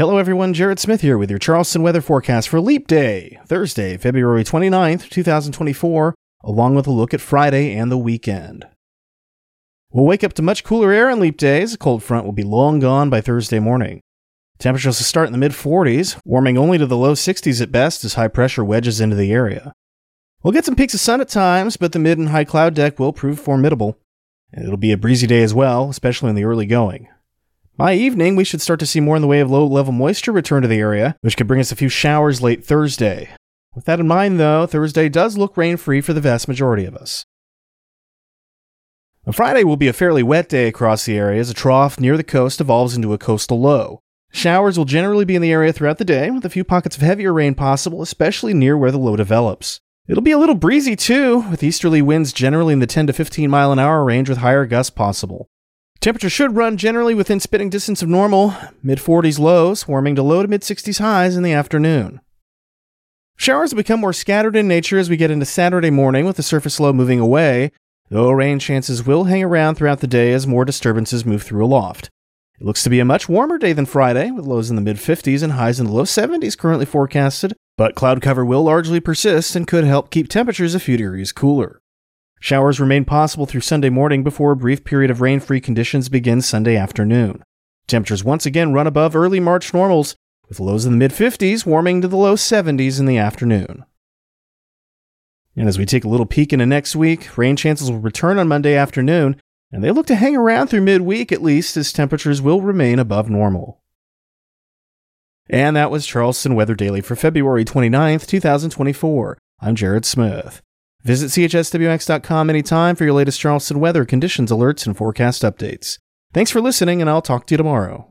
Hello, everyone. Jared Smith here with your Charleston weather forecast for Leap Day, Thursday, February 29th, 2024, along with a look at Friday and the weekend. We'll wake up to much cooler air on Leap Days. A cold front will be long gone by Thursday morning. Temperatures will start in the mid 40s, warming only to the low 60s at best as high pressure wedges into the area. We'll get some peaks of sun at times, but the mid and high cloud deck will prove formidable. And it'll be a breezy day as well, especially in the early going. By evening, we should start to see more in the way of low level moisture return to the area, which could bring us a few showers late Thursday. With that in mind, though, Thursday does look rain free for the vast majority of us. On Friday will be a fairly wet day across the area as a trough near the coast evolves into a coastal low. Showers will generally be in the area throughout the day, with a few pockets of heavier rain possible, especially near where the low develops. It'll be a little breezy too, with easterly winds generally in the 10 to 15 mile an hour range with higher gusts possible. Temperature should run generally within spitting distance of normal, mid 40s lows, warming to low to mid 60s highs in the afternoon. Showers will become more scattered in nature as we get into Saturday morning with the surface low moving away, though rain chances will hang around throughout the day as more disturbances move through aloft. It looks to be a much warmer day than Friday, with lows in the mid 50s and highs in the low 70s currently forecasted, but cloud cover will largely persist and could help keep temperatures a few degrees cooler. Showers remain possible through Sunday morning before a brief period of rain free conditions begins Sunday afternoon. Temperatures once again run above early March normals, with lows in the mid 50s warming to the low 70s in the afternoon. And as we take a little peek into next week, rain chances will return on Monday afternoon, and they look to hang around through midweek at least as temperatures will remain above normal. And that was Charleston Weather Daily for February 29th, 2024. I'm Jared Smith. Visit chswx.com anytime for your latest Charleston weather, conditions, alerts, and forecast updates. Thanks for listening, and I'll talk to you tomorrow.